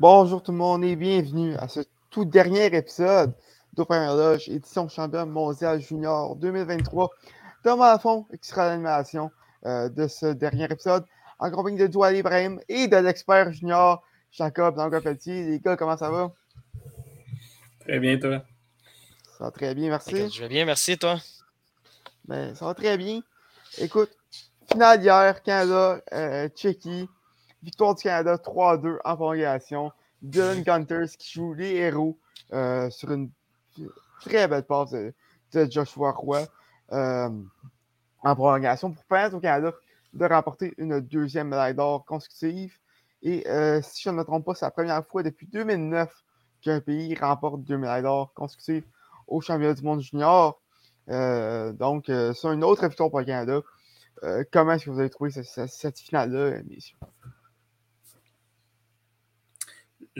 Bonjour tout le monde et bienvenue à ce tout dernier épisode de Première Loge, édition champion mondial junior 2023. Thomas Lafont qui sera l'animation euh, de ce dernier épisode en compagnie de Doual Ibrahim et de l'expert junior Jacob Langopeltier. Les gars, comment ça va? Très bien, toi. Ça va très bien, merci. je vais bien, merci, toi. Ben, ça va très bien. Écoute, finale hier, Canada, euh, Tchéquie. Victoire du Canada 3-2 en prolongation. Dylan Gunters qui joue les héros euh, sur une très belle passe de, Joshua Roy euh, en prolongation pour permettre au Canada de remporter une deuxième médaille d'or consécutive. Et euh, si je ne me trompe pas, c'est la première fois depuis 2009 qu'un pays remporte deux médailles d'or consécutives au championnat du monde junior. donc, c'est une autre victoire pour le Canada. comment est-ce que vous avez trouvé cette, cette finale-là, messieurs?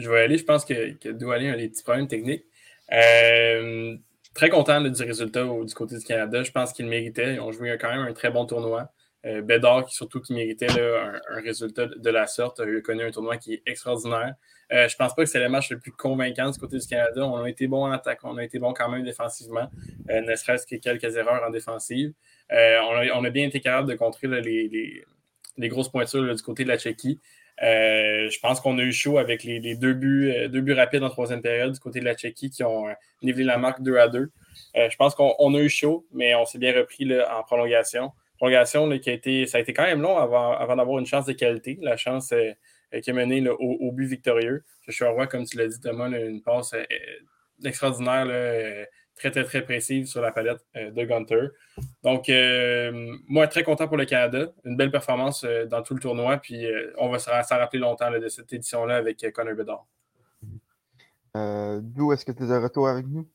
Je vais aller. Je pense que, que Doualé a des petits problèmes techniques. Euh, très content du résultat du côté du Canada. Je pense qu'il méritait. Ils ont joué quand même un très bon tournoi. Euh, Bédard, qui surtout qui méritait un, résultat de la sorte, a connu un tournoi qui est extraordinaire. Euh, je ne pense pas que c'est le match le plus convaincant du côté du Canada. On a été bon en attaque, on a été bon quand même défensivement, euh, ne serait-ce que quelques erreurs en défensive. On a, bien été capable de contrer les, les, grosses pointures du côté de la Tchéquie. Euh, je pense qu'on a eu chaud avec les, deux, buts, euh, deux buts rapides en troisième période du côté de la Tchéquie qui ont euh, nivelé la marque 2 à 2. je pense qu'on a eu chaud, mais on s'est bien repris en prolongation. Prolongation qui a été, ça a été quand même long avant, avant d'avoir une chance de qualité, la chance qui a mené au, but victorieux. Je suis roi, comme tu l'as dit, Thomas, une passe extraordinaire très, très, très précise sur la palette euh, de Gunter. Donc, euh, moi, très content pour le Canada. Une belle performance euh, dans tout le tournoi. Puis, on va s'en rappeler longtemps de cette édition-là avec Connor Bedard. D'où est-ce que tu es de retour avec nous?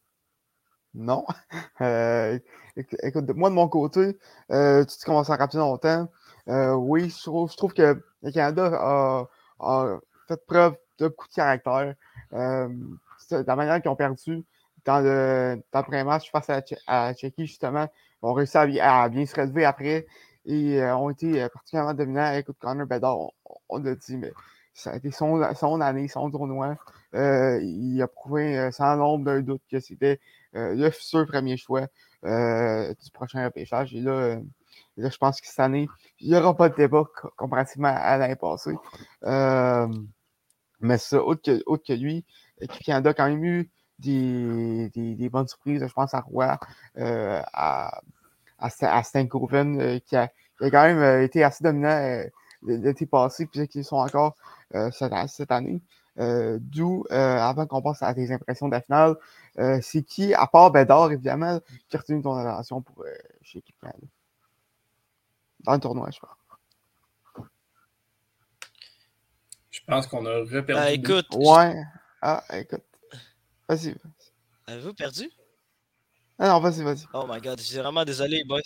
Non? écoute, moi, de mon côté, tu te commences à rappeler longtemps. oui, je trouve, que le Canada a, fait preuve de beaucoup de caractère. la manière qu'ils ont perdu, dans le, premier match face à, à Tchéquie, justement, ont réussi à, bien se relever après et euh, ont été euh, particulièrement dominants. Écoute, Connor Bedard, on, l'a dit, mais ça a été son, son année, son tournoi. Euh, il a prouvé sans nombre d'un doute que c'était le futur premier choix du prochain repêchage. Et là, là, je pense que cette année, il n'y aura pas de débat comparativement à l'année passée. mais ça, autre que, autre que lui, Canada a quand même eu des, des, bonnes surprises. Je pense à Roy, euh, à, à, à euh, qui, a, qui, a, quand même euh, été assez dominant l'été passé, puis qui sont encore cette, cette, année. D'où, avant qu'on passe à tes impressions de la finale, c'est qui, à part Bédard, évidemment, qui a retenu ton relation pour chez l'équipe Dans le tournoi, je crois. Je pense qu'on a reperdu. Ah, écoute. Ouais. Ah, écoute. Vas-y. Avez-vous perdu? Ah non, vas-y, vas-y. Oh my god, je suis vraiment désolé, boys.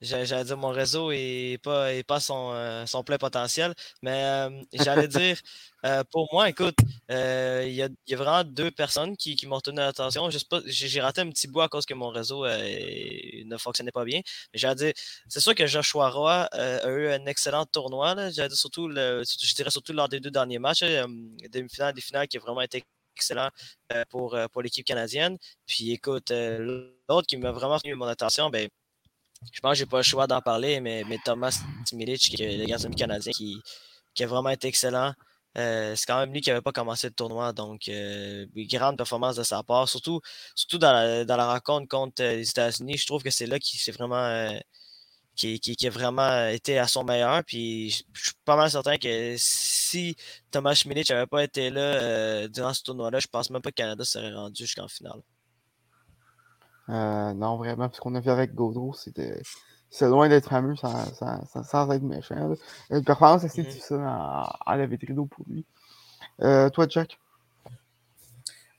J'allais dire mon réseau n'est pas, est pas son, euh, son, plein potentiel. Mais euh, j'allais dire, euh, pour moi, écoute, il y, a, y, a, vraiment deux personnes qui, qui m'ont retenu l'attention. J'ai raté un petit bout à cause que mon réseau ne fonctionnait pas bien. Mais j'allais dire, c'est sûr que Joshua Roy a eu un excellent tournoi. J'allais dire surtout, le, je dirais surtout lors des deux derniers matchs, demi-finale, des finales qui a vraiment été excellent euh, pour, euh, pour l'équipe canadienne. Puis écoute, euh, l'autre qui m'a vraiment tenu mon attention, ben, je pense que j'ai pas le choix d'en parler, mais, mais Thomas Milic, qui est le gardien canadien, qui, qui a vraiment été excellent. c'est quand même lui qui n'avait pas commencé le tournoi, donc grande performance de sa part, surtout, surtout dans, la, dans la rencontre contre les États-Unis. Je trouve que c'est là qu'il s'est vraiment qui, a vraiment été à son meilleur. Puis je, suis pas mal certain que si Thomas Schmidt n'avait pas été là euh, durant ce tournoi-là, je pense même pas que le Canada serait rendu jusqu'en finale. Euh, non, vraiment, parce qu'on a vu avec Gaudreau, c'était. C'est loin d'être fameux sans, sans, être méchant. Une performance assez mm-hmm. difficile à, à la pour lui. Euh, toi, Jack?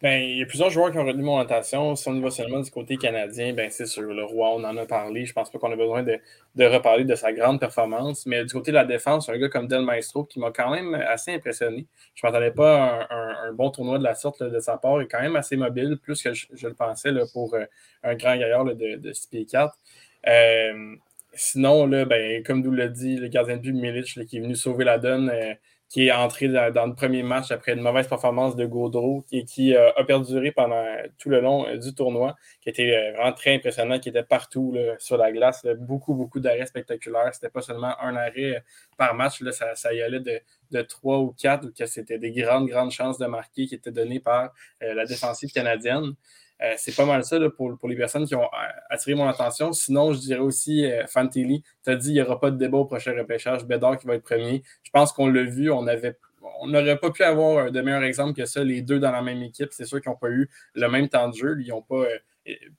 Ben, il y a plusieurs joueurs qui ont retenu mon attention. Si on y va seulement du côté canadien, ben, c'est sûr, le roi, on en a parlé. Je pense pas qu'on a besoin de, reparler de sa grande performance. Mais du côté de la défense, un gars comme Del Maestro qui m'a quand même assez impressionné. Je ne m'attendais pas à un, bon tournoi de la sorte de sa part. Il est quand même assez mobile, plus que je, le pensais là, pour euh, un grand gaillard de, de 6 pieds 4. Euh, sinon, là, ben, comme nous l'a dit le gardien de but Milic, qui est venu sauver la donne. Euh, qui est entré dans, le premier match après une mauvaise performance de Gaudreau et qui a perduré pendant tout le long du tournoi, qui était vraiment très impressionnant, qui était partout sur la glace. beaucoup, beaucoup d'arrêts spectaculaires. C'était pas seulement un arrêt par match, ça, y allait de, de 3 ou 4, que c'était des grandes, grandes chances de marquer qui étaient données par la défensive canadienne. Euh, c'est pas mal ça pour, les personnes qui ont euh, attiré mon attention. Sinon, je dirais aussi, euh, Fantilli, tu as dit qu'il n'y aura pas de débat au prochain repêchage. Bédard qui va être premier. Je pense qu'on l'a vu, on avait on n'aurait pas pu avoir de meilleur exemple que ça, les deux dans la même équipe. C'est sûr qu'ils n'ont pas eu le même temps de jeu. Ils n'ont pas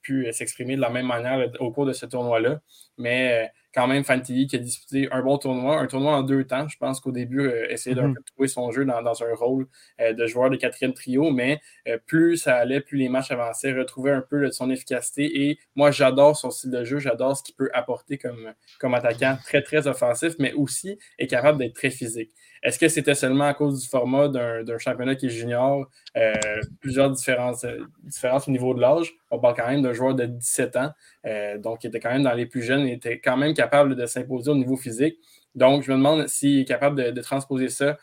pu s'exprimer de la même manière au cours de ce tournoi-là. Mais quand même Fantilli qui a disputé un bon tournoi, un tournoi en deux temps. Je pense qu'au début, euh, essayer de mm-hmm. trouver son jeu dans, un rôle euh, de joueur de quatrième trio, mais euh, plus ça allait, plus les matchs avançaient, retrouver un peu de son efficacité. Et moi, j'adore son style de jeu, j'adore ce qu'il peut apporter comme, comme attaquant très, très offensif, mais aussi est capable d'être très physique. Est-ce que c'était seulement à cause du format d'un championnat qui est junior, euh, plusieurs différences, euh, différences au niveau de l'âge? On parle quand même d'un joueur de 17 ans, euh, donc il était quand même dans les plus jeunes, il était quand même capable de s'imposer au niveau physique. Donc, je me demande s'il est capable de, transposer ça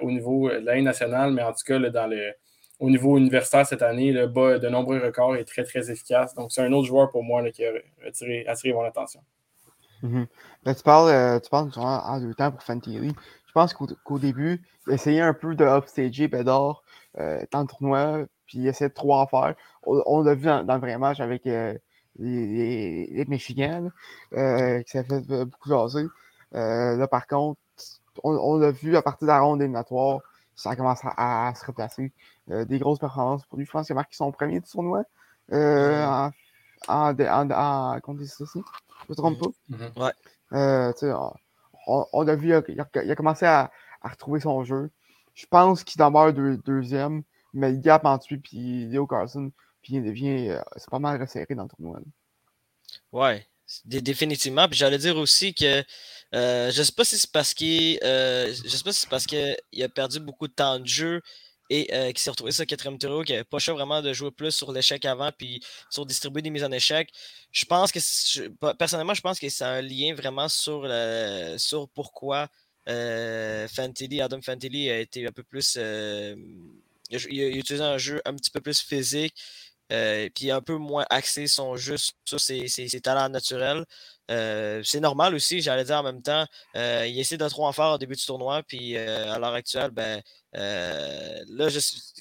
au niveau de l'année nationale, mais en tout cas, dans le, au niveau universitaire cette année, le bas de nombreux records est très, très efficace. Donc, c'est un autre joueur pour moi qui a attiré, mon attention. Mm-hmm. Ben, tu parles, tu parles en deux temps pour Fantilli pense qu'au début, il essayait un peu de upstager Bédard euh, dans le tournoi, puis il essayait de trop en faire. On, l'a vu dans, le vrai match avec euh, les, les, Michigan, euh, qui s'est fait beaucoup jaser. là, par contre, on, l'a vu à partir de la ronde éliminatoire, ça commence à, à se replacer. des grosses performances pour lui. Je pense qu'il a marqué son premier du tournoi en, en, en, contre les Je ne me trompe pas. Mm-hmm. Ouais. Euh, on, a vu, il a, commencé à, retrouver son jeu. Je pense qu'il demeure deuxième, mais le gap entre lui et Leo Carson puis devient euh, c'est pas mal resserré dans le tournoi. Ouais, définitivement. Puis j'allais dire aussi que euh, je sais pas si c'est parce euh, sais pas si c'est parce qu'il a perdu beaucoup de temps de jeu et euh, qui s'est retrouvé sur quatrième tour, qui n'avait pas choix vraiment de jouer plus sur l'échec avant, puis sur distribuer des mises en échec. Je pense que, personnellement, je pense que c'est un lien vraiment sur, sur pourquoi euh, Adam Fantilli a été un peu plus. Euh, il, a, utilisé un jeu un petit peu plus physique, euh, puis un peu moins axé son jeu sur ses, talents naturels. C'est normal aussi, j'allais dire en même temps. il essaie de trop en faire au début du tournoi, puis à l'heure actuelle, ben, là,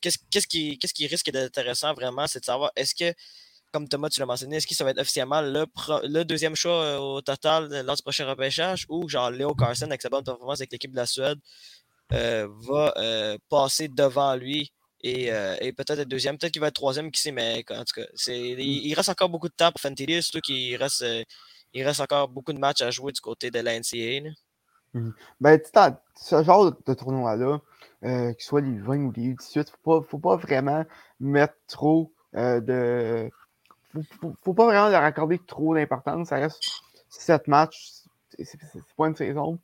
qu'est-ce qui, qui, risque d'être intéressant vraiment, c'est de savoir est-ce que, comme Thomas, tu l'as mentionné, est-ce que ça va être officiellement le, deuxième choix au total lors du prochain repêchage ou genre Léo Carson avec sa bonne performance avec l'équipe de la Suède va passer devant lui et, peut-être être deuxième, peut-être qu'il va être troisième, qui sait, mais en tout cas, mmh. il, reste encore beaucoup de temps pour Fantilli, surtout qu'il reste, il reste encore beaucoup de matchs à jouer du côté de la NCAA. Mmh. Ben, ce genre de tournoi-là, euh, qu'il soit les 20 ou les 18, faut pas, faut pas vraiment mettre trop euh, de. Faut, faut, pas vraiment leur accorder trop d'importance. Ça reste 7 matchs, c'est pas une saison.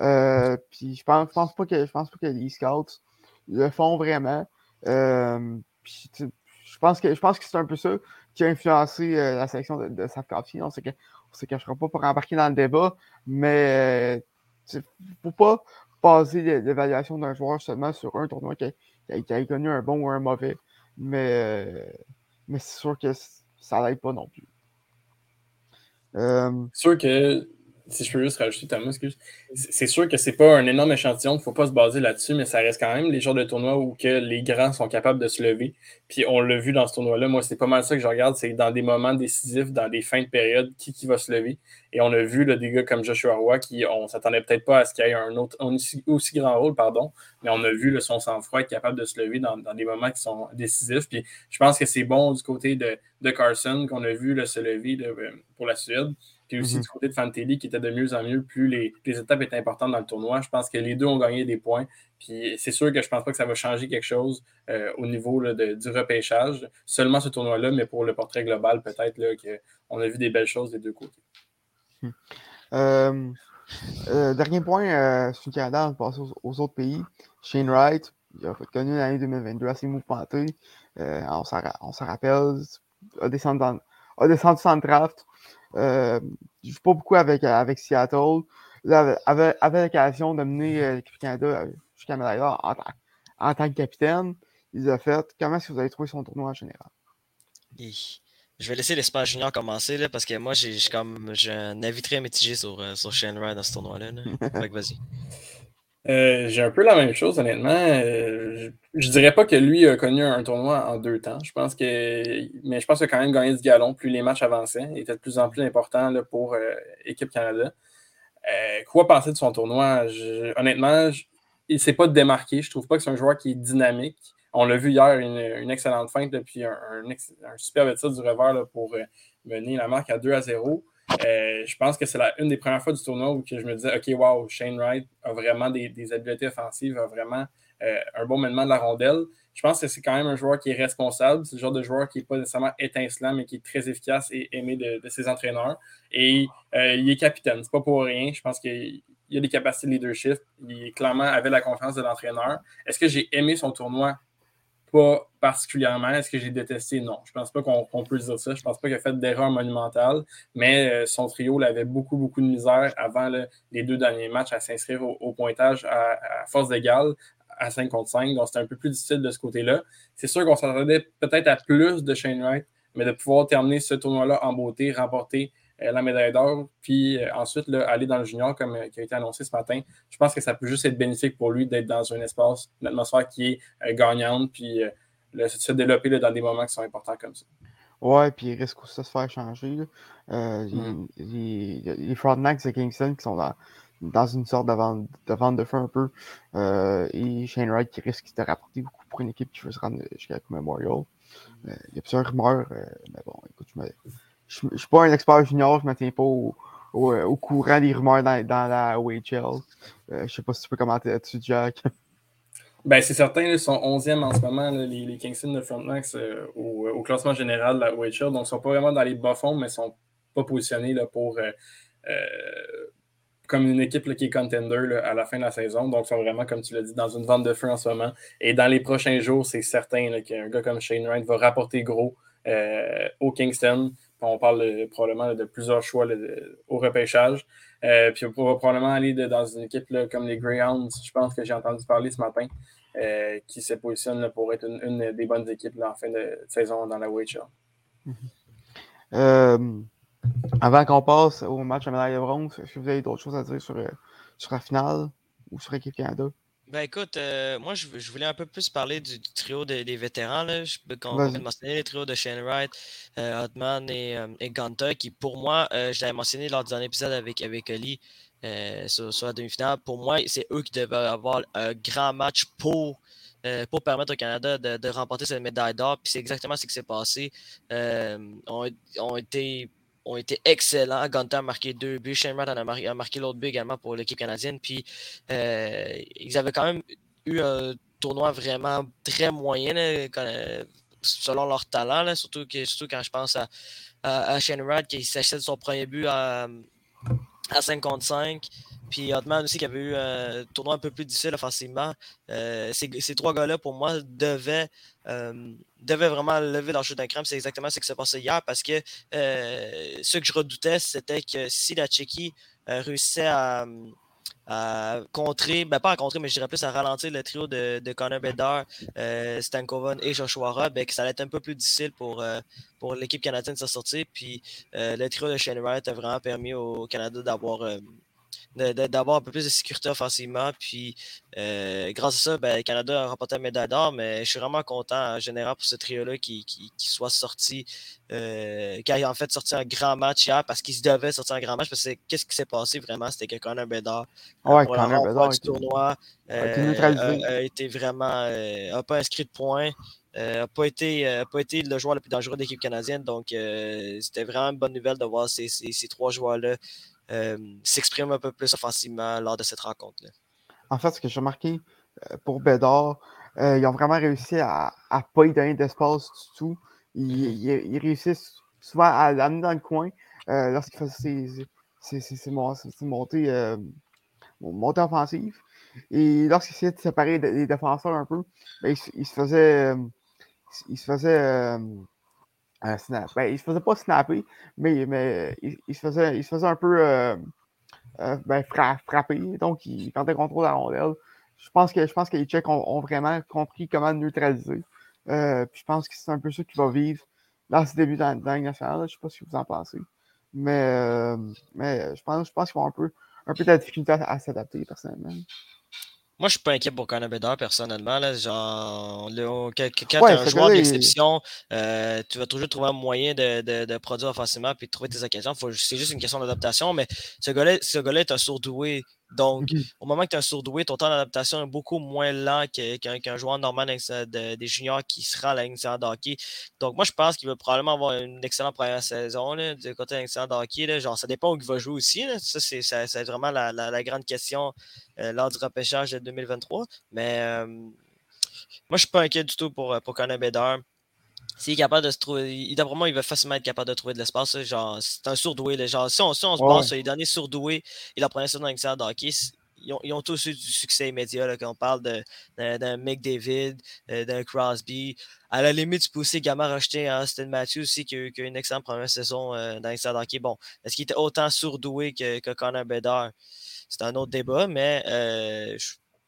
Euh, puis je pense, je pense pas que je pense pas que les scouts le font vraiment. Euh, je pense que que c'est un peu ça qui a influencé la sélection de, de Safkowski. On ne se cachera pas pour embarquer dans le débat, mais euh, faut pas baser l'évaluation d'un joueur seulement sur un tournoi qui a, connu un bon ou un mauvais. Mais, euh, mais c'est sûr que ça l'aide pas non plus. Euh, sûr que si je peux juste rajouter ta excuse. C'est sûr que c'est pas un énorme échantillon, il ne faut pas se baser là-dessus, mais ça reste quand même les genres de tournois où que les grands sont capables de se lever. Puis on l'a vu dans ce tournoi-là. Moi, c'est pas mal ça que je regarde, c'est dans des moments décisifs, dans des fins de période, qui, qui va se lever. Et on a vu là, des gars comme Joshua Roy qui, on s'attendait peut-être pas à ce qu'il y ait un autre aussi, grand rôle, pardon, mais on a vu le son sang-froid être capable de se lever dans, des moments qui sont décisifs. Puis je pense que c'est bon du côté de, de Carson qu'on a vu se lever pour la Suède. Puis aussi mhm. du côté de Fantelli qui était de mieux en mieux, plus les, étapes étaient importantes dans le tournoi. Je pense que les deux ont gagné des points. Puis c'est sûr que je ne pense pas que ça va changer quelque chose euh, au niveau du repêchage. Seulement ce tournoi-là, mais pour le portrait global, peut-être qu'on a vu des belles choses des deux côtés. Hmm. Euh, euh, dernier point sur le Canada, on passe aux, autres pays. Shane Wright, il a connu l'année 2022 assez mouvementée. on s'en rappelle, a descendu, dans, a descendu sans draft. Euh, je joue pas beaucoup avec, avec Seattle. Là, avait, avait l'occasion de mener euh, l'équipe Canada jusqu'à médaille en, en, tant que capitaine. Il a fait. Comment est-ce que vous avez trouvé son tournoi en général? Je vais laisser l'espace junior commencer là, parce que moi, j'ai comme j'ai un avis très mitigé sur, euh, sur Shane Ride dans ce tournoi-là. vas-y. Euh, j'ai un peu la même chose, honnêtement. Euh, je, dirais pas que lui a connu un, tournoi en deux temps. Je pense que, mais je pense qu'il a quand même gagné du galon plus les matchs avançaient. Il était de plus en plus important pour Équipe Canada. quoi penser de son tournoi? honnêtement, il ne s'est pas démarqué. Je trouve pas que c'est un joueur qui est dynamique. On l'a vu hier, une, excellente feinte, depuis un, un, super tir du revers pour euh, mener la marque à 2 à 0. Euh, je pense que c'est une des premières fois du tournoi où je me disais, OK, wow, Shane Wright a vraiment des, habiletés offensives, a vraiment euh, un bon moment de la rondelle. Je pense que c'est quand même un joueur qui est responsable. C'est le genre de joueur qui n'est pas nécessairement étincelant, mais qui est très efficace et aimé de, ses entraîneurs. Et il est capitaine. C'est pas pour rien. Je pense qu'il a des capacités de leadership. Il clairement avait la confiance de l'entraîneur. Est-ce que j'ai aimé son tournoi? Pas particulièrement. Est-ce que j'ai détesté? Non. Je pense pas qu'on peut dire ça. Je pense pas qu'il a fait d'erreur monumentale, mais euh, son trio avait beaucoup, beaucoup de misère avant les deux derniers matchs à s'inscrire au, pointage à, force d'égale à 5 contre 5. Donc, c'était un peu plus difficile de ce côté-là. C'est sûr qu'on s'attendait peut-être à plus de Shane Wright, mais de pouvoir terminer ce tournoi-là en beauté, remporter la médaille d'or, puis euh, ensuite aller dans le junior comme euh, qui a été annoncé ce matin. Je pense que ça peut juste être bénéfique pour lui d'être dans un espace, une atmosphère qui est gagnante, puis de se développer dans des moments qui sont importants comme ça. Ouais, puis il risque aussi de se faire changer. Mm. les Frontenacs de Kingston qui sont dans, une sorte de vente, de vente de feu un peu. et Shane Wright qui risque de rapporter beaucoup pour une équipe qui veut se rendre jusqu'à la Memorial. il y a plusieurs rumeurs, mais bon, écoute, je me, je ne suis pas un expert junior, je ne tiens pas au, au, courant des rumeurs dans, dans la OHL. Euh, je ne sais pas si tu peux commenter là-dessus, Jack. Ben, c'est certain, ils sont 11e en ce moment, les, les, Kingston de Frontenacs euh, au, classement général de la OHL. Donc, ils ne sont pas vraiment dans les bas-fonds, mais ils ne sont pas positionnés là, pour euh, comme une équipe qui est contender à la fin de la saison. Donc, ils sont vraiment, comme tu l'as dit, dans une vente de feu en ce moment. Et dans les prochains jours, c'est certain qu'un gars comme Shane Wright va rapporter gros au Kingston on parle probablement de plusieurs choix au repêchage. Euh, puis on pourra probablement aller dans une équipe comme les Greyhounds, je pense que j'ai entendu parler ce matin, euh, qui se positionne pour être une, des bonnes équipes en fin de saison dans la WHL. Euh, avant qu'on passe au match à médaille de bronze, est-ce que vous avez d'autres choses à dire sur, sur la finale ou sur l'équipe Canada? Ben écoute, euh, moi je, voulais un peu plus parler du, trio des vétérans. Là. Je peux mentionner le trio de Shane Wright, euh, Hotman et, euh, qui pour moi, euh, je l'avais mentionné lors d'un épisode avec, avec Ali sur, la demi-finale. Pour moi, c'est eux qui devaient avoir un grand match pour, pour permettre au Canada de, remporter cette médaille d'or. Puis c'est exactement ce qui s'est passé. ont, ont été ont été excellents. Gunter a marqué deux buts. Shane Wright a marqué, l'autre but également pour l'équipe canadienne. Puis euh, ils avaient quand même eu un tournoi vraiment très moyen selon leur talent, surtout, surtout quand je pense à, à, Shane Wright qui s'achète son premier but à, à 5 contre 5. Puis Hotman aussi qui avait eu un tournoi un peu plus difficile offensivement. Euh, ces, trois gars-là, pour moi, devaient, euh, devaient vraiment lever leur jeu d'un crème. C'est exactement ce qui s'est passé hier parce que euh, ce que je redoutais, c'était que si la Tchéquie réussissait à, contrer, ben pas à contrer, mais je dirais plus à ralentir le trio de, de Connor Bedard, Stankoven et Joshua Robb, ben, que ça allait être un peu plus difficile pour, pour l'équipe canadienne de s'en sortir. Puis le trio de Shane Wright a vraiment permis au Canada d'avoir d'avoir un peu plus de sécurité offensivement. Puis, euh, grâce à ça, ben, le Canada a remporté la médaille d'or, mais je suis vraiment content en général pour ce trio-là qui, qui, soit sorti, euh, qui a en fait sorti un grand match hier parce qu'il se devait sortir un grand match. Parce que qu'est-ce qui s'est passé vraiment? C'était que Connor Bedard, ouais, pour Connor Bedard du tournoi, euh, a, été vraiment, n'a pas inscrit de points. n'a pas, été, pas été le joueur le plus dangereux de l'équipe canadienne. Donc, c'était vraiment une bonne nouvelle de voir ces, ces, ces trois joueurs-là euh, s'exprime un peu plus offensivement lors de cette rencontre-là. En fait, ce que j'ai remarqué euh, pour Bédard, euh, ils ont vraiment réussi à ne pas y donner d'espace du tout. Ils, ils, réussissent souvent à l'amener dans le coin lorsqu'il faisait ses, montées, montées offensives. Et lorsqu'il essayait de séparer les défenseurs un peu, ben, il, se faisait. il se faisait snap. Ben, il se faisait pas snapper, mais, mais il, se faisait, il se faisait un peu euh, euh, ben, frapper. Donc, il, il contrôle la rondelle, je pense que je pense que les Tchèques ont, vraiment compris comment neutraliser. Euh, puis je pense que c'est un peu ça qui va vivre dans ce début dans nationale. Je ne sais pas ce que vous en pensez. Mais, euh, mais je pense, je pense qu'ils vont un peu, un peu de difficulté à, s'adapter personnellement. Moi, je suis pas inquiet pour Conor Bedard, personnellement. Là. Genre, quand tu es un joueur d'exception, euh, tu vas toujours trouver un moyen de, de, de produire facilement et de trouver tes occasions. C'est juste une question d'adaptation. Mais ce gars-là ce gars est un sourdoué donc, au moment que tu es un surdoué, ton temps d'adaptation est beaucoup moins lent qu'un joueur normal des juniors qui sera à l'excellent hockey. Donc, moi, je pense qu'il va probablement avoir une excellente première saison du côté de l'excellent hockey. Genre, ça dépend où il va jouer aussi. Ça, c'est vraiment la, grande question euh, lors du repêchage de 2023. Mais euh, moi, je ne suis pas inquiet du tout pour, pour Conor Bedard. S'il est capable de se trouver, d'après moi, il va facilement être capable de trouver de l'espace. Genre, c'est un sourdoué. Genre, si on, si on se base sur les derniers surdoués et la première saison d'Excel de hockey, ils ont, ils ont, tous eu du succès immédiat. Là, quand on parle d'un McDavid, euh, d'un Crosby. À la limite, tu peux aussi également racheter un Austin Matthews aussi qui a, eu une excellente première saison euh, dans de hockey. Bon, est-ce qu'il était autant surdoué que, que Connor Bedard? C'est un autre débat, mais euh,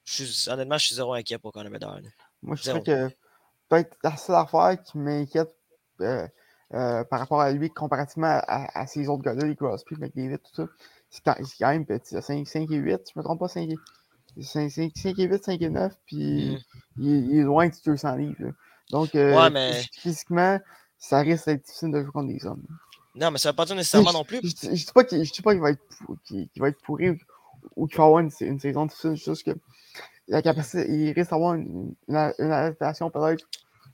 je, honnêtement, je suis zéro inquiet pour Connor Bedard. Moi, je sais que peut-être la seule affaire qui m'inquiète euh, euh, par rapport à lui comparativement à, ces autres gars-là, les Crosby, McDavid, tout ça, c'est quand, quand, même petit. 5, 5, et 8, je me trompe pas, 5 et, 5, 5, 5 et 8, 5 et 9, puis mm. il, il, est loin de 200 livres. Donc, euh, ouais, mais... physiquement, ça risque d'être difficile de jouer contre des hommes. Non, mais ça ne veut pas dire nécessairement non plus. Je ne dis pas qu'il va, être, qu va être pourri ou, ou qu'il va avoir une, une saison difficile, juste que la capacité, il risque d'avoir une, une, adaptation peut-être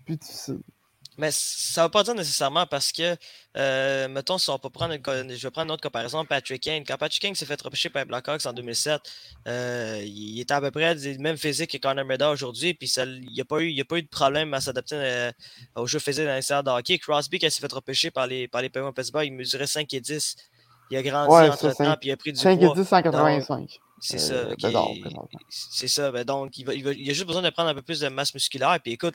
plus difficile. Mais ça ne veut pas dire nécessairement parce que, euh, mettons, si on peut prendre une, je vais prendre une autre comparaison, Patrick Kane. Quand Patrick Kane s'est fait repêcher par les Blackhawks en 2007, euh, il était à peu près du même physique que Connor Bedard aujourd'hui, puis il n'y a, pas eu, a pas eu de problème à s'adapter euh, au jeu physique dans les de hockey. Crosby, quand il s'est fait repêcher par les, par les Penguins Pittsburgh, il mesurait 5 et 10. Il a grandi ouais, entre-temps, puis il a pris du 5 poids. 5 et 10, 185. C'est ça. Euh, c'est ça. Ben donc, il, va, il, a juste besoin de prendre un peu plus de masse musculaire. Puis écoute,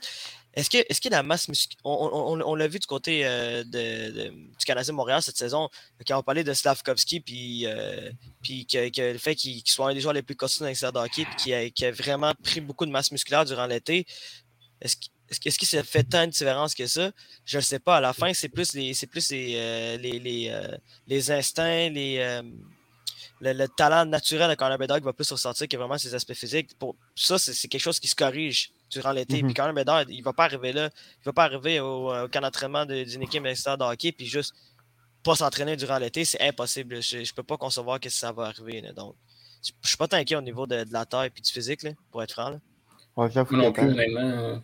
est-ce que, est que la masse musculaire. On, on, l'a vu du côté euh, de, du Canadien Montréal cette saison, quand on parlait de Slavkovski, puis, euh, puis que, le fait qu'il soit un des joueurs les plus costauds dans l'extérieur de hockey, puis qu'il a, a, vraiment pris beaucoup de masse musculaire durant l'été. Est-ce est-ce qu'il s'est fait tant de différence que ça? Je ne sais pas. À la fin, c'est plus les, plus les, les, les, les, instincts, les, le, talent naturel de Conor Bedard va plus ressortir que vraiment ses aspects physiques. Pour ça, c'est quelque chose qui se corrige durant l'été. Mm -hmm. Puis Conor Bedard, il ne va pas arriver là. Il ne va pas arriver au, au camp d'entraînement d'une équipe de hockey puis juste pas s'entraîner durant l'été. C'est impossible. Je ne peux pas concevoir que ça va arriver. Donc, je ne suis pas inquiet au niveau de, la taille et du physique, là, pour être franc. Là. Ouais, non plus, honnêtement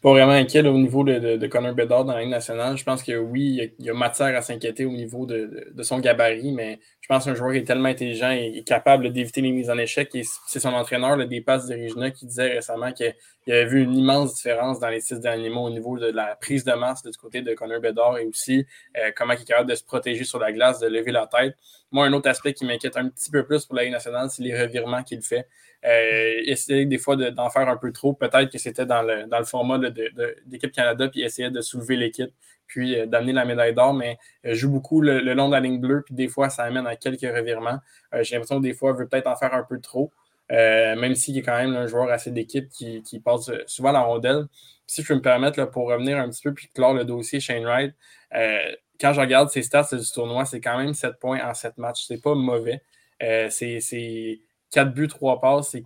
pas vraiment inquiet au niveau de, de, Conor Bedard dans la Ligue nationale. Je pense que oui, il y a, matière à s'inquiéter au niveau de, de, son gabarit, mais je pense qu'un joueur qui est tellement intelligent et, capable d'éviter les mises en échec. C'est son entraîneur, le des passes d'Origina, qui disait récemment qu'il avait vu une immense différence dans les six derniers mois au niveau de la prise de masse du côté de Conor Bedard et aussi euh, comment il est capable de se protéger sur la glace, de lever la tête. Moi, un autre aspect qui m'inquiète un petit peu plus pour la Ligue nationale, c'est les revirements qu'il fait. Euh, essayer des fois d'en faire un peu trop. Peut-être que c'était dans le, dans le format d'équipe Canada, puis essayer de soulever l'équipe, puis euh, d'amener la médaille d'or, mais euh, joue beaucoup le, long de la ligne bleue, puis des fois, ça amène à quelques revirements. J'ai l'impression que des fois, il veut peut-être en faire un peu trop, même s'il est quand même un joueur assez d'équipe qui, qui, passe souvent la rondelle. si je peux me permettre, là, pour revenir un petit peu, puis clore le dossier Shane Wright, quand je regarde ses stats du tournoi, c'est quand même 7 points en 7 matchs. C'est pas mauvais. c'est 4 buts, 3 passes.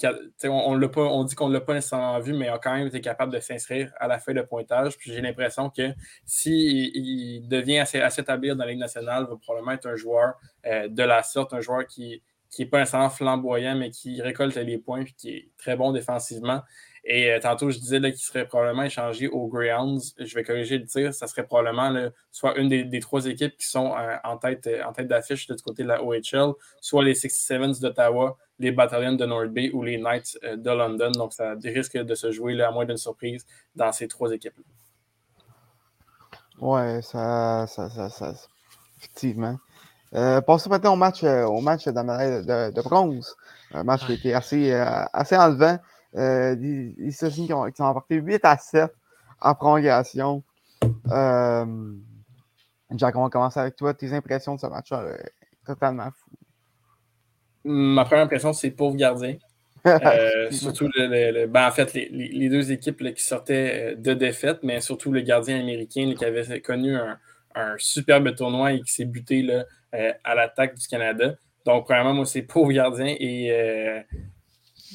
on, on, pas, on dit qu'on ne l'a pas nécessairement vu, mais il a quand même été capable de s'inscrire à la fin de pointage. Puis j'ai l'impression que s'il il devient à, s'établir dans la Ligue nationale, il va probablement être un joueur euh, de la sorte, un joueur qui n'est pas nécessairement flamboyant, mais qui récolte les points et qui est très bon défensivement. Et euh, tantôt, je disais qu'il serait probablement échangé aux Greyhounds. Je vais corriger le tir. Ça serait probablement soit une des, trois équipes qui sont euh, en tête, en tête d'affiche de du côté de la OHL, soit les 67s d'Ottawa, les Battalions de North Bay ou les Knights euh, de London. Donc, ça risque de se jouer, là, à moins d'une surprise, dans ces trois équipes-là. Ouais, ça, ça, ça, effectivement. Euh, passons maintenant au match, au match de, de, de bronze. Un match qui était assez, assez enlevant. Euh, les États-Unis qui, ont, emporté 8 à 7 en prolongation. Euh, Jack, on va commencer avec toi. Tes impressions de ce match là totalement fou. Ma première impression, c'est pauvre gardien. surtout, le, ben, en fait, les, deux équipes qui sortaient de défaite, mais surtout le gardien américain qui avait connu un, un superbe tournoi et qui s'est buté là, à l'attaque du Canada. Donc, premièrement, moi, c'est pauvre gardien et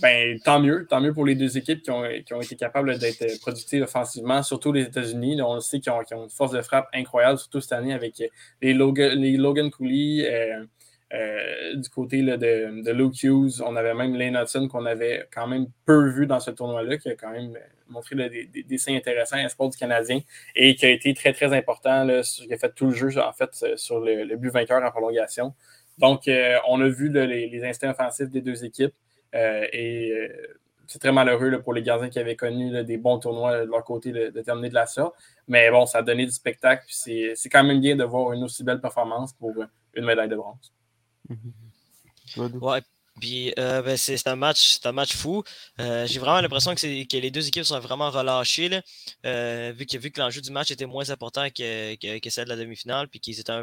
ben, tant mieux, tant mieux pour les deux équipes qui ont, été capables d'être productives offensivement, surtout les États-Unis. On le sait qu'ils ont, une force de frappe incroyable, surtout cette année avec les Logan, les Logan Cooley. Euh, euh, du côté de, de, Luke Hughes, on avait même Lane Hudson qu'on avait quand même peu vu dans ce tournoi-là, qui a quand même montré des, des, dessins intéressants à sport du Canadien et qui a été très, très important. Là, qui a fait tout le jeu, en fait, sur le, but vainqueur en prolongation. Donc, euh, on a vu les, les, instincts offensifs des deux équipes. Euh, et euh, c'est très malheureux pour les gardiens qui avaient connu des bons tournois de leur côté de, terminer de la sorte. Mais bon, ça a donné du spectacle. C'est quand même bien de voir une aussi belle performance pour une médaille de bronze. Ouais, puis euh, ben, c'est un match, un match fou. Euh, j'ai vraiment l'impression que, que, les deux équipes sont vraiment relâchées, là, euh, vu, que, vu que l'enjeu du match était moins important que, que, celle de la demi-finale, puis qu'ils étaient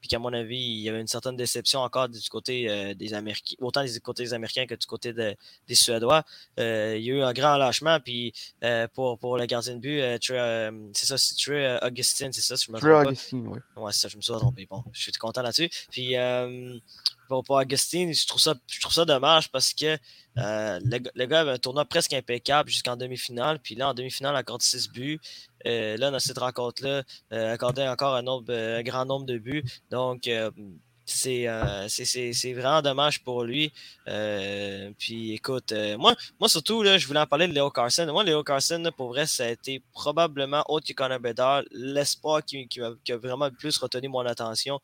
puis qu'à mon avis, il y avait une certaine déception encore du côté des Américains, autant du côté des Américains que du côté des Suédois. il y a eu un grand relâchement, puis pour, pour le gardien de but, c'est ça, c'est Trey Augustine, c'est ça, si je me trompe Augustine, oui. Ouais, c'est ça, je me suis trompé. Bon, je suis content là-dessus. Puis pour, pour Augustine, je trouve, ça, je trouve ça dommage parce que euh, le, gars avait un tournoi presque impeccable jusqu'en demi-finale. Puis là, en demi-finale, accorde 6 buts. Euh, là, dans cette rencontre-là, euh, accordé encore un, un, grand nombre de buts. Donc, c'est vraiment dommage pour lui. puis écoute, moi, moi surtout, là, je voulais en parler de Léo Carson. Moi, Léo Carson, pour vrai, ça a été probablement autre que Bedard, l'espoir qui, qui, a vraiment le plus retenu mon attention.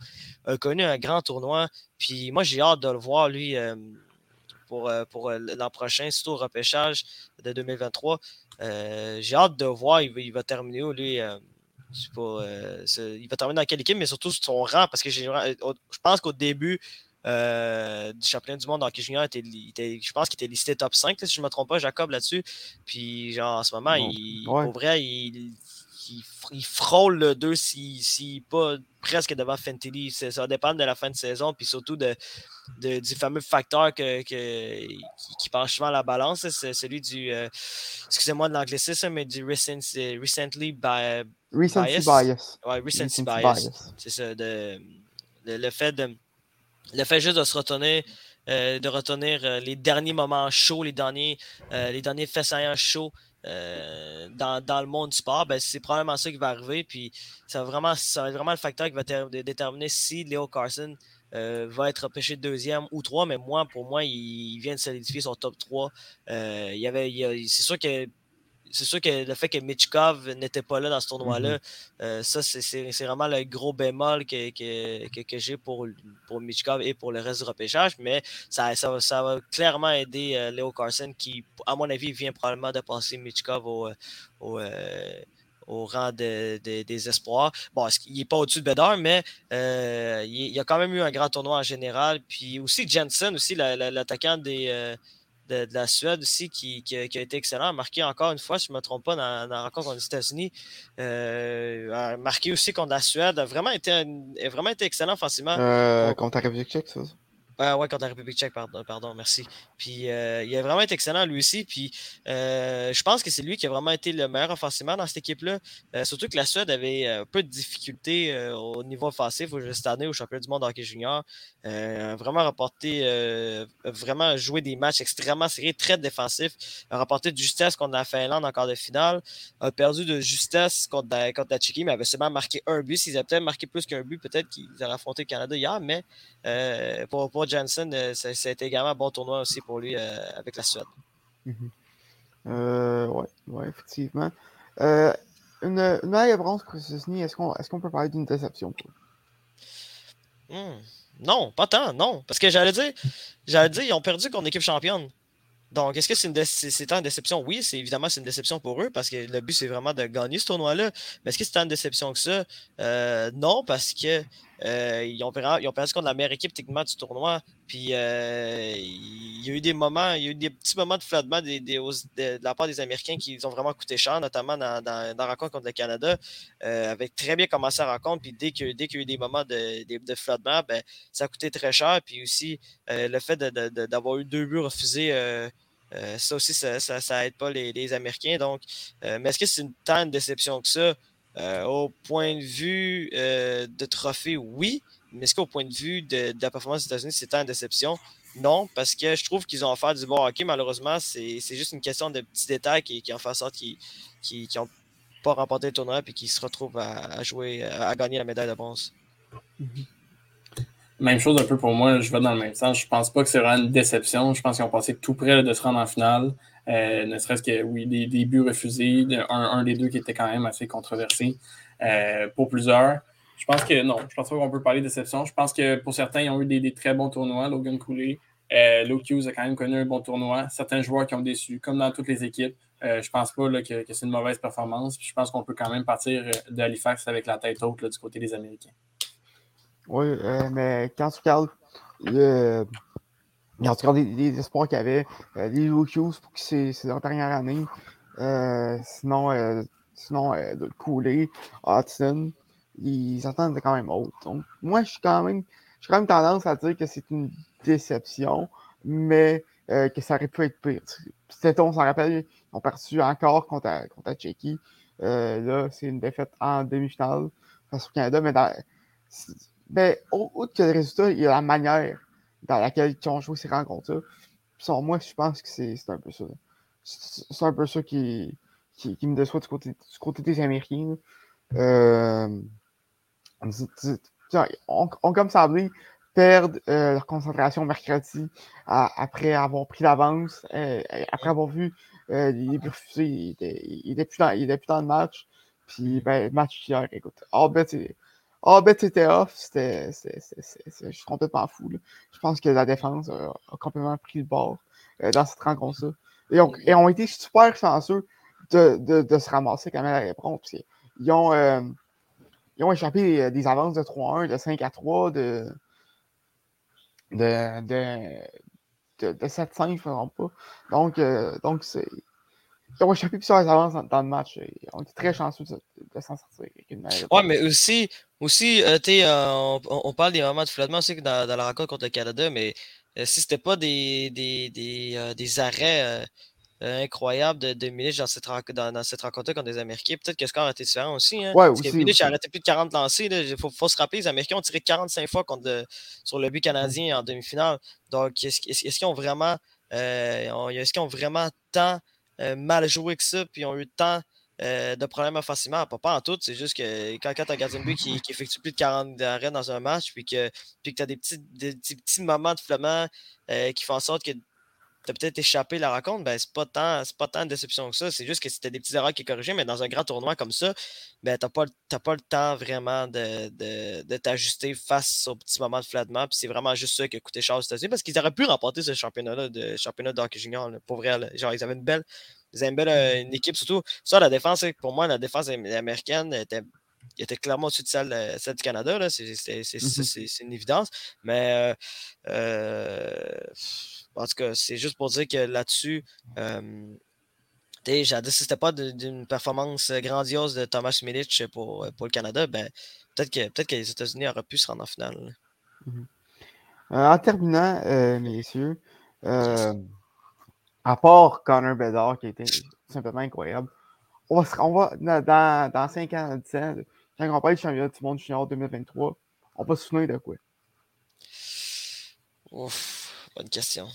A connu un grand tournoi. Puis moi, j'ai hâte de le voir, lui, pour, pour l'an prochain, surtout au repêchage de 2023. j'ai hâte de voir, il il va terminer où, lui. Euh, il va terminer dans quelle équipe, mais surtout son rang, parce que euh, je pense qu'au début euh, du championnat du monde hockey junior, était, je pense qu'il était listé top 5, si je ne me trompe pas, Jacob, là-dessus. Puis, genre, en ce moment, il, pour vrai, il, il, frôle le 2 s'il si, pas presque devant Fentilly. Ça va dépendre de la fin de saison, puis surtout de, du fameux facteur que, qui, penche souvent la balance. C'est celui du, excusez-moi de l'anglicisme, mais du recently, recently by, Recency bias. Ouais, recency, bias. C'est ça. De, le, fait de, le fait juste de se retenir, euh, de retenir euh, les derniers moments chauds, les derniers, euh, les derniers faits chauds dans, dans, le monde du sport, ben, c'est probablement ça qui va arriver. Puis ça va, vraiment, être vraiment le facteur qui va déterminer si Leo Carson va être repêché deuxième ou trois, mais moi, pour moi, il, vient de solidifier son top 3. il y avait, c'est sûr que c'est sûr que le fait que Michkov n'était pas là dans ce tournoi-là, mm-hmm. euh, ça, c'est vraiment le gros bémol que, que, que, j'ai pour, pour Michkov et pour le reste du repêchage. Mais ça, ça, ça va clairement aider euh, Léo Carson, qui, à mon avis, vient probablement de passer Michkov au, au, euh, au rang des espoirs. Bon, il n'est pas au-dessus de Bedard, mais il, il, a quand même eu un grand tournoi en général. Puis aussi Jensen, aussi l'attaquant des de, la Suède aussi qui, qui, a, été excellent. Marqué encore une fois, si je ne me trompe pas, dans, dans la rencontre contre les États-Unis. Euh, marqué aussi contre la Suède. A vraiment été, vraiment été excellent offensivement. Euh, contre la République tchèque, ça? Euh, ouais, contre la République tchèque, pardon, pardon merci. Puis euh, il a vraiment été excellent lui aussi. Puis euh, je pense que c'est lui qui a vraiment été le meilleur offensivement dans cette équipe-là. surtout que la Suède avait un peu de difficultés au niveau offensif cette année au championnat du monde hockey junior. vraiment rapporté, vraiment joué des matchs extrêmement serrés, très défensifs. A rapporté de justesse contre la Finlande en quart de finale. A perdu de justesse contre la, contre la Tchéquie, mais avait seulement marqué un but. S'ils avaient peut-être marqué plus qu'un but, peut-être qu'ils auraient affronté le Canada hier. Mais pour, pour Janssen, euh, ça, a été également un bon tournoi aussi pour lui euh, avec la Suède. Oui, mhm. euh, ouais, effectivement. une, une médaille bronze pour est-ce qu'on est peut parler d'une déception hmm. Non, pas tant, non. Parce que j'allais dire, j'allais dire, ils ont perdu contre équipe championne. Donc, est-ce que c'est une, une, déception? Oui, c'est évidemment c'est une déception pour eux parce que le but, c'est vraiment de gagner ce tournoi-là. Mais est-ce que c'est une déception que ça? Euh, non, parce que euh, ils, ont, ils, ont, perdu contre la meilleure équipe techniquement du tournoi. Puis euh, il y a eu des moments, il y a eu des petits moments de flottement de, la part des Américains qui ont vraiment coûté cher, notamment dans, la rencontre contre le Canada. avec très bien commencé la rencontre, puis dès qu'il dès y a eu des moments de, de, flottement, ben, ça a coûté très cher. Puis aussi, le fait d'avoir eu deux buts refusés ça aussi, ça, ça, aide pas les, Américains. Donc, mais est-ce que c'est une tant de déception que ça? Au point de vue de trophée, oui. Mais est-ce qu'au point de vue de, la performance des États-Unis, tant de déception? Non, parce que je trouve qu'ils ont offert du bon hockey. Malheureusement, c'est juste une question de petits détails qui, qui en fait en sorte qu'ils n'ont pas remporté le tournoi et qu'ils se retrouvent à, jouer, à gagner la médaille de bronze. Mhm. Même chose un peu pour moi, je vais dans le même sens. Je pense pas que c'est vraiment une déception. Je pense qu'ils ont passé tout près de se rendre en finale. Euh, ne serait-ce que, oui, des, buts refusés, un, des deux qui était quand même assez controversé euh, pour plusieurs. Je pense que non, je pense pas qu'on peut parler de déception. Je pense que pour certains, ils ont eu des, très bons tournois. Logan Cooley, euh, Hughes a quand même connu un bon tournoi. Certains joueurs qui ont déçu, comme dans toutes les équipes. Euh, je pense pas que, c'est une mauvaise performance. je pense qu'on peut quand même partir d'Halifax avec la tête haute du côté des Américains. Oui, euh, mais quand tu regardes, le, quand tu regardes les, espoirs qu'il y avait, euh, Hughes pour que c'est leur dernière année, sinon, sinon de couler, Hudson, ils attendent quand même haut. Donc, moi, je suis quand même, j'ai quand même tendance à dire que c'est une déception, mais que ça aurait pu être pire. C'était on s'en rappelle, ils ont perdu encore contre, contre Tchéquie. là, c'est une défaite en demi-finale face au Canada, mais dans, ben, autre que le résultat, il y a la manière dans laquelle ils ont joué ces rencontres-là. Sans moi, je pense que c'est un peu ça. C'est un peu ça qui, qui, me déçoit du côté, du côté des Américains. Euh, on, on, comme semblé perdre euh, leur concentration mercredi après avoir pris l'avance, euh, après avoir vu les buts refusés, il était, plus plus dans le match. Puis, ben, match hier, écoute, oh, ben, ah, ben, c'était off. C'était. Je suis complètement fou. Je pense que la défense a, complètement pris le bord euh, dans cette rencontre-là. Et, ont, et ont été super chanceux de, de, de, se ramasser quand même à la réponse. Ils ont, euh, ils ont échappé euh, des avances de 3-1, de 5 à 3, de. de, de, de, de 7-5, je ne me trompe pas. Donc, donc c'est ils ont échappé plusieurs avances dans, dans, le match. On était très chanceux de, s'en sortir. Ouais, mais aussi, aussi euh, euh, on, parle des moments de flottement aussi dans, dans la rencontre contre le Canada, mais euh, si c'était pas des, des, des, des arrêts incroyables de, de Milic dans cette, dans, dans cette rencontre contre les Américains, peut-être que le score a été différent aussi. Hein, ouais, parce aussi, que Milic a arrêté plus de 40 lancés. Il faut, faut, se rappeler, les Américains ont tiré 45 fois contre sur le but canadien en demi-finale. Donc, est-ce, est, est qu'ils ont vraiment. est-ce qu'ils ont vraiment tant euh, mal joué que ça, puis ont eu tant euh, de problèmes offensivement. Pas, en tout, c'est juste que quand, quand tu as un gardien de but qui, effectue plus de 40 arrêts dans un match, puis que, puis que tu as des petits, des, petits moments de flottement euh, qui font en sorte que peut-être échappé la rencontre, ben, c'est pas tant, pas tant de déception que ça. C'est juste que c'était des petits erreurs qui corrigé, mais dans un grand tournoi comme ça, ben, tu n'as pas, pas, le temps vraiment de, de, de t'ajuster face aux petits moments de flottement. Puis c'est vraiment juste ça qui a coûté cher aux États-Unis parce qu'ils auraient pu remporter ce championnat-là de championnat de hockey junior. pour vrai, genre, ils avaient une belle, ils avaient une, belle, euh, une équipe, surtout. Ça, la défense, pour moi, la défense américaine était était clairement au-dessus de celle, euh, celle, du Canada. Mm-hmm. C'est une évidence. Mais euh, euh en tout cas, c'est juste pour dire que là-dessus, euh, si c'était pas d'une performance grandiose de Thomas Milic pour, pour le Canada, ben, peut-être que, peut que les États-Unis auraient pu se rendre en finale. Euh, en terminant, euh, messieurs, euh, à part Connor Bedard qui été simplement incroyable, on va, on va dans, dans 5 ans, 10 ans, quand on parle du championnat du monde junior 2023, on va se souvenir de quoi? Ouf. Bonne question.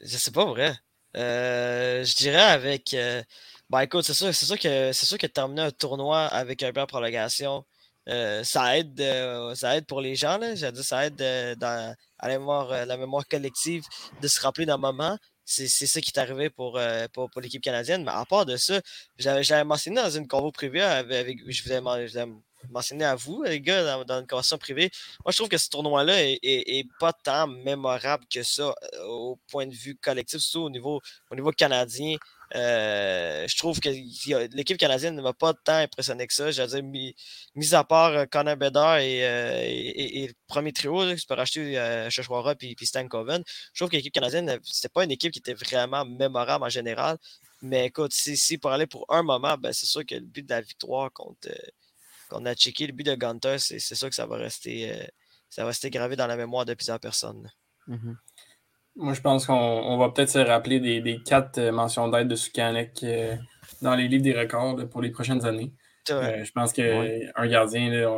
Je sais pas vrai. Euh, je dirais avec. Euh, ben écoute, c'est sûr, sûr que c'est sûr que terminer un tournoi avec un peu prolongation, euh, ça aide ça aide pour les gens. Là. Dit, ça aide dans, à la mémoire collective de se rappeler d'un moment. C'est, ça qui est arrivé pour, pour, l'équipe canadienne. Mais à part de ça, j'avais, mentionné dans une convo privée avec, je, vous ai, mentionné à vous, les gars, dans, une conversation privée. Moi, je trouve que ce tournoi-là est, pas tant mémorable que ça euh, au point de vue collectif, surtout au niveau, au niveau canadien. Euh, je trouve que l'équipe canadienne ne m'a pas tant impressionné que ça. J'allais dire, mis, à part euh, Connor Bedard et, le premier trio qui se peut racheter euh, et puis, Stan Coven, je trouve que l'équipe canadienne, c'était pas une équipe qui était vraiment mémorable en général. Mais écoute, si, pour aller pour un moment, ben, c'est sûr que le but de la victoire contre, qu'on a checké le but de Gunter, c'est sûr que ça va rester euh, ça va rester gravé dans la mémoire de plusieurs personnes. Mm-hmm. Moi, je pense qu'on va peut-être se rappeler des, quatre mentions d'aide de Sukanek dans les livres des records pour les prochaines années. Euh, je pense qu'un gardien,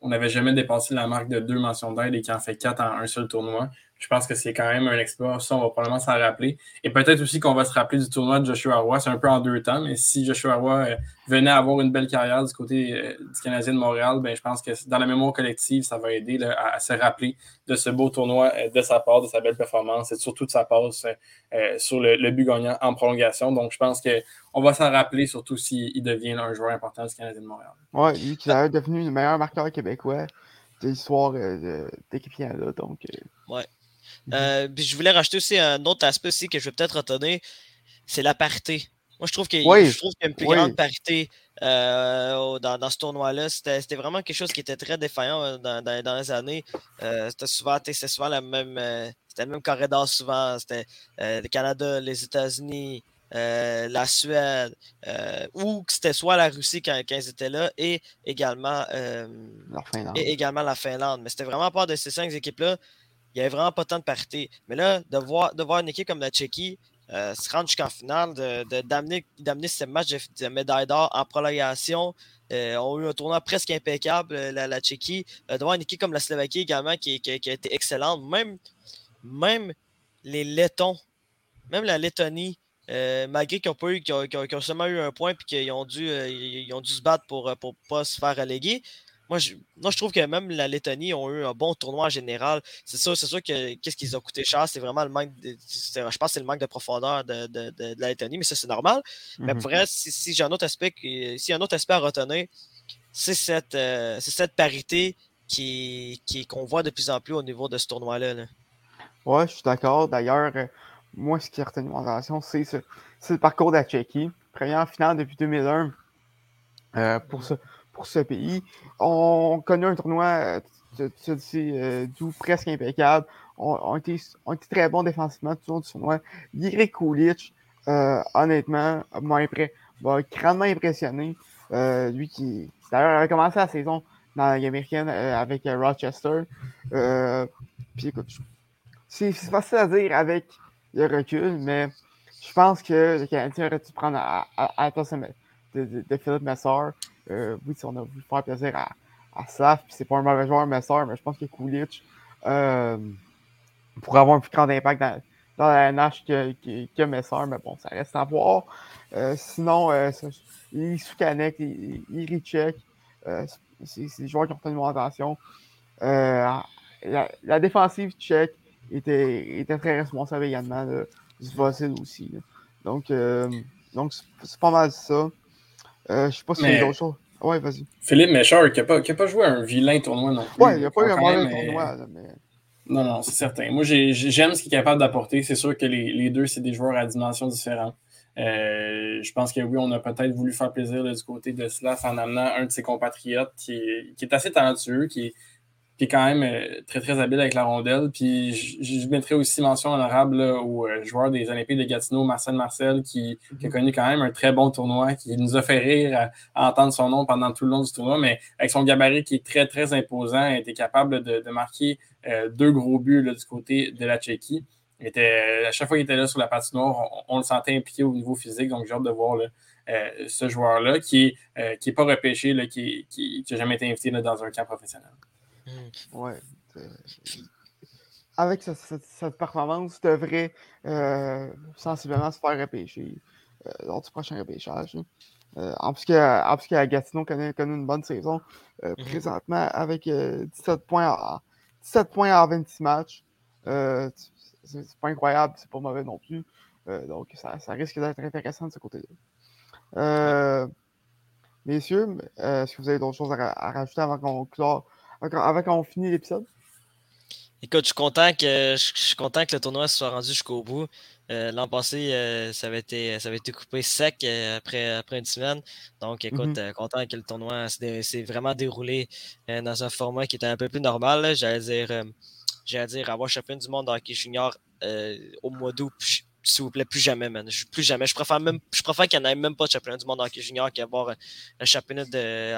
on n'avait jamais dépassé la marque de deux mentions d'aide et qui en fait quatre en un seul tournoi. Je pense que c'est quand même un exploit. Ça, on va probablement s'en rappeler. Et peut-être aussi qu'on va se rappeler du tournoi de Joshua Roy. C'est un peu en deux temps, mais si Joshua Roy euh, venait avoir une belle carrière du côté euh, du Canadien de Montréal, ben, je pense que dans la mémoire collective, ça va aider à, se rappeler de ce beau tournoi, de sa part, de sa belle performance et surtout de sa passe sur le, le, but gagnant en prolongation. Donc, je pense que on va s'en rappeler, surtout s'il devient un joueur important du Canadien de Montréal. Oui, lui qui est devenu le meilleur marqueur québécois de l'histoire euh, d'équipe là Donc, euh. Ouais. Euh, je voulais rajouter aussi un autre aspect aussi que je vais peut-être retenir, c'est la parité. Moi, je trouve qu'il y a une plus grande parité dans, dans, ce tournoi-là. C'était vraiment quelque chose qui était très défaillant dans, dans, les années. c'était souvent, souvent la même. c'était le même corridor souvent. C'était le Canada, les États-Unis, euh, la Suède, euh, ou c'était soit la Russie quand, ils étaient là, et également, euh, la et également la Finlande. Mais c'était vraiment pas de ces cinq équipes-là. Il n'y avait vraiment pas tant de parité. Mais là, de voir, de voir une équipe comme la Tchéquie se rendre jusqu'en finale, d'amener de, ce match de, médaille d'or en prolongation, on a eu un tournoi presque impeccable, la, la Tchéquie. de voir une équipe comme la Slovaquie également qui, qui, a été excellente. Même, même les Lettons, même la Lettonie, euh, malgré qu'ils ont, eu, ont, seulement eu un point et qu'ils ont, dû, euh, ils ont dû se battre pour ne euh, pas se faire alléguer. Moi je, moi, je trouve que même la Lettonie ont eu un bon tournoi en général. C'est sûr, c'est sûr que qu'est-ce qu'ils ont coûté cher, c'est vraiment le manque de, je pense que c'est le manque de profondeur de, de, la Lettonie, mais ça, c'est normal. Mais pour vrai, si, j'ai un autre aspect, si un autre aspect à retenir, c'est cette, cette parité qui, qui, qu'on voit de plus en plus au niveau de ce tournoi-là. Là. Ouais, je suis d'accord. D'ailleurs, moi, ce qui a retenu mon attention, c'est le parcours de la Tchéquie. Première finale depuis 2001 euh, pour, ce, pour ce pays. On connaît un tournoi, euh, euh, tout presque impeccable. On, était, très bons défensivement tout au long du tournoi. Yiri Kulic, honnêtement, m'a grandement impressionné. lui qui, d'ailleurs, avait commencé la saison dans la Ligue américaine avec Rochester. puis écoute, c'est facile à dire avec le recul, mais je pense que le Canadien aurait dû prendre à, à, la place de, de, Philippe Messard. Euh, oui, on a voulu faire plaisir à, à Slav, puis c'est pas un mauvais joueur Messard, mais je pense que Kulich euh, pourrait avoir un plus grand impact dans, dans la NH que, que, mais bon, ça reste à voir. Euh, sinon, il Soukanek, il, c'est des joueurs qui ont mon attention. Euh, la, la, défensive tchèque, était, était très responsable également de, du Fossil aussi. Donc, euh, donc c'est pas mal ça. Euh, je sais pas si y a d'autres choses. Ouais, vas-y. Philippe Méchard, qui n'a pas, pas, joué un vilain tournoi non plus. Ouais, il n'a pas eu un mauvais tournoi. mais... Non, non, c'est certain. Moi, j'aime ce qu'il est capable d'apporter. C'est sûr que les, les deux, c'est des joueurs à dimension différente. Euh, je pense que oui, on a peut-être voulu faire plaisir du côté de Slav en amenant un de ses compatriotes qui est, qui est assez talentueux, qui est, qui est quand même euh, très, très habile avec la rondelle. Puis je, mettrais aussi mention honorable au euh, joueur des Olympiques de Gatineau, Marcel Marcel, qui, a mhm. connu quand même un très bon tournoi, qui nous a fait rire à, entendre son nom pendant tout le long du tournoi, mais avec son gabarit qui est très, très imposant, il était capable de, marquer euh, deux gros buts du côté de la Tchéquie. Était, à chaque fois qu'il était là sur la patinoire, on, le sentait impliqué au niveau physique, donc j'ai hâte de voir ce joueur-là qui n'est qui pas repêché, là, qui n'a jamais été invité dans un camp professionnel. Hmm. Ouais. Avec cette, performance, devrait euh, sensiblement se faire repêcher euh, lors du prochain repêchage. Euh, en plus que, Gatineau connaît, connaît, une bonne saison mm-hmm. présentement avec 17 points en, 17 points en 26 matchs. c'est pas incroyable, c'est pas mauvais non plus. donc ça, ça risque d'être intéressant de ce côté-là. messieurs, est-ce que vous avez d'autres choses à, à rajouter avant qu'on clore avant qu'on finisse l'épisode? Écoute, je suis content que je, suis content que le tournoi soit rendu jusqu'au bout. Euh, l'an passé, euh, ça, avait été, ça avait été coupé sec euh, après, après une semaine. Donc, écoute, mm-hmm. content que le tournoi s'est vraiment déroulé dans un format qui était un peu plus normal. J'allais dire, j'allais dire avoir champion du monde hockey junior au mois d'août s'il vous plaît, plus jamais, man. plus jamais. Je préfère même, je préfère qu'il n'y en ait même pas de championnat du monde hockey junior qu'avoir un championnat de,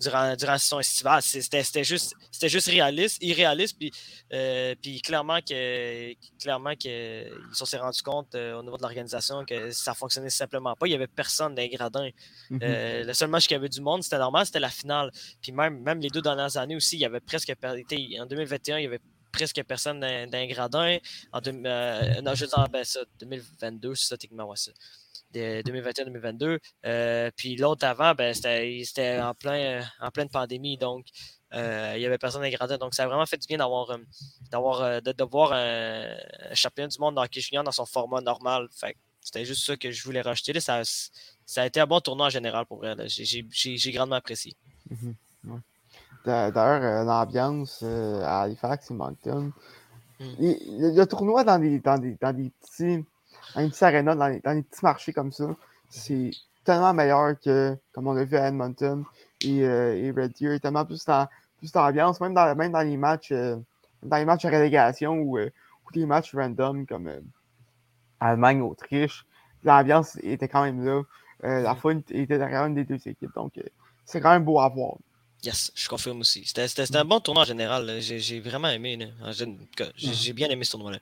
durant, durant la saison estivale. C'était juste, c'était juste réaliste, irréaliste, puis, euh, puis clairement que, clairement que ils s'est rendu compte euh, au niveau de l'organisation que ça fonctionnait simplement pas. Il n'y avait personne dans les gradins. Mm-hmm. Euh, le seul match qu'il y avait du monde, c'était normal, c'était la finale. Puis même, même les deux dernières années aussi, il y avait presque, en 2021, il y avait presque personne d'un gradin. En euh, non, je veux dire, ben, ça, 2022, c'est ça, techniquement, ouais, ça. 2021-2022. Euh, puis l'autre avant, ben, c'était en, plein, en pleine pandémie, donc euh, il n'y avait personne dans gradin. Donc ça a vraiment fait du bien d'avoir d'avoir de, voir un, champion du monde dans junior dans son format normal. c'était juste ça que je voulais rajouter. ça, ça a été un bon tournoi en général pour vrai. J'ai grandement apprécié. Mm-hmm. D'ailleurs, euh, l'ambiance euh, à Halifax et Moncton. Hmm. Le, tournoi dans des, dans des, dans des petits, dans des petits arénas, dans des, petits marchés comme ça, c'est tellement meilleur que, comme on l'a vu à Edmonton et, euh, et Red Deer, tellement plus dans plus d'ambiance, même dans, même dans les matchs dans les matchs de relégation ou, ou les matchs random comme Allemagne, Autriche, l'ambiance était quand même là. la hmm. foule était derrière une des deux équipes. Donc, c'est quand même beau à voir. Yes, je confirme aussi. C'était un bon tournoi en général. J'ai vraiment aimé. J'ai bien aimé ce tournoi-là.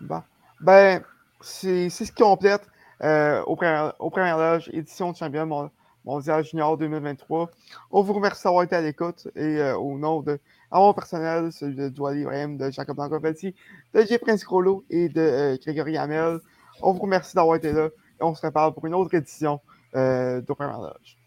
Bon. Ben, c'est ce qui complète euh, au, premier, au premier loge, édition de champion mondial junior 2023. On vous remercie d'avoir été à l'écoute et euh, au nom de mon personnel, celui de Douali de Jacob Blancovetti, de J. Prince Crollo et de euh, Grégory Hamel. On vous remercie d'avoir été là et on se prépare pour une autre édition d'au premier loge.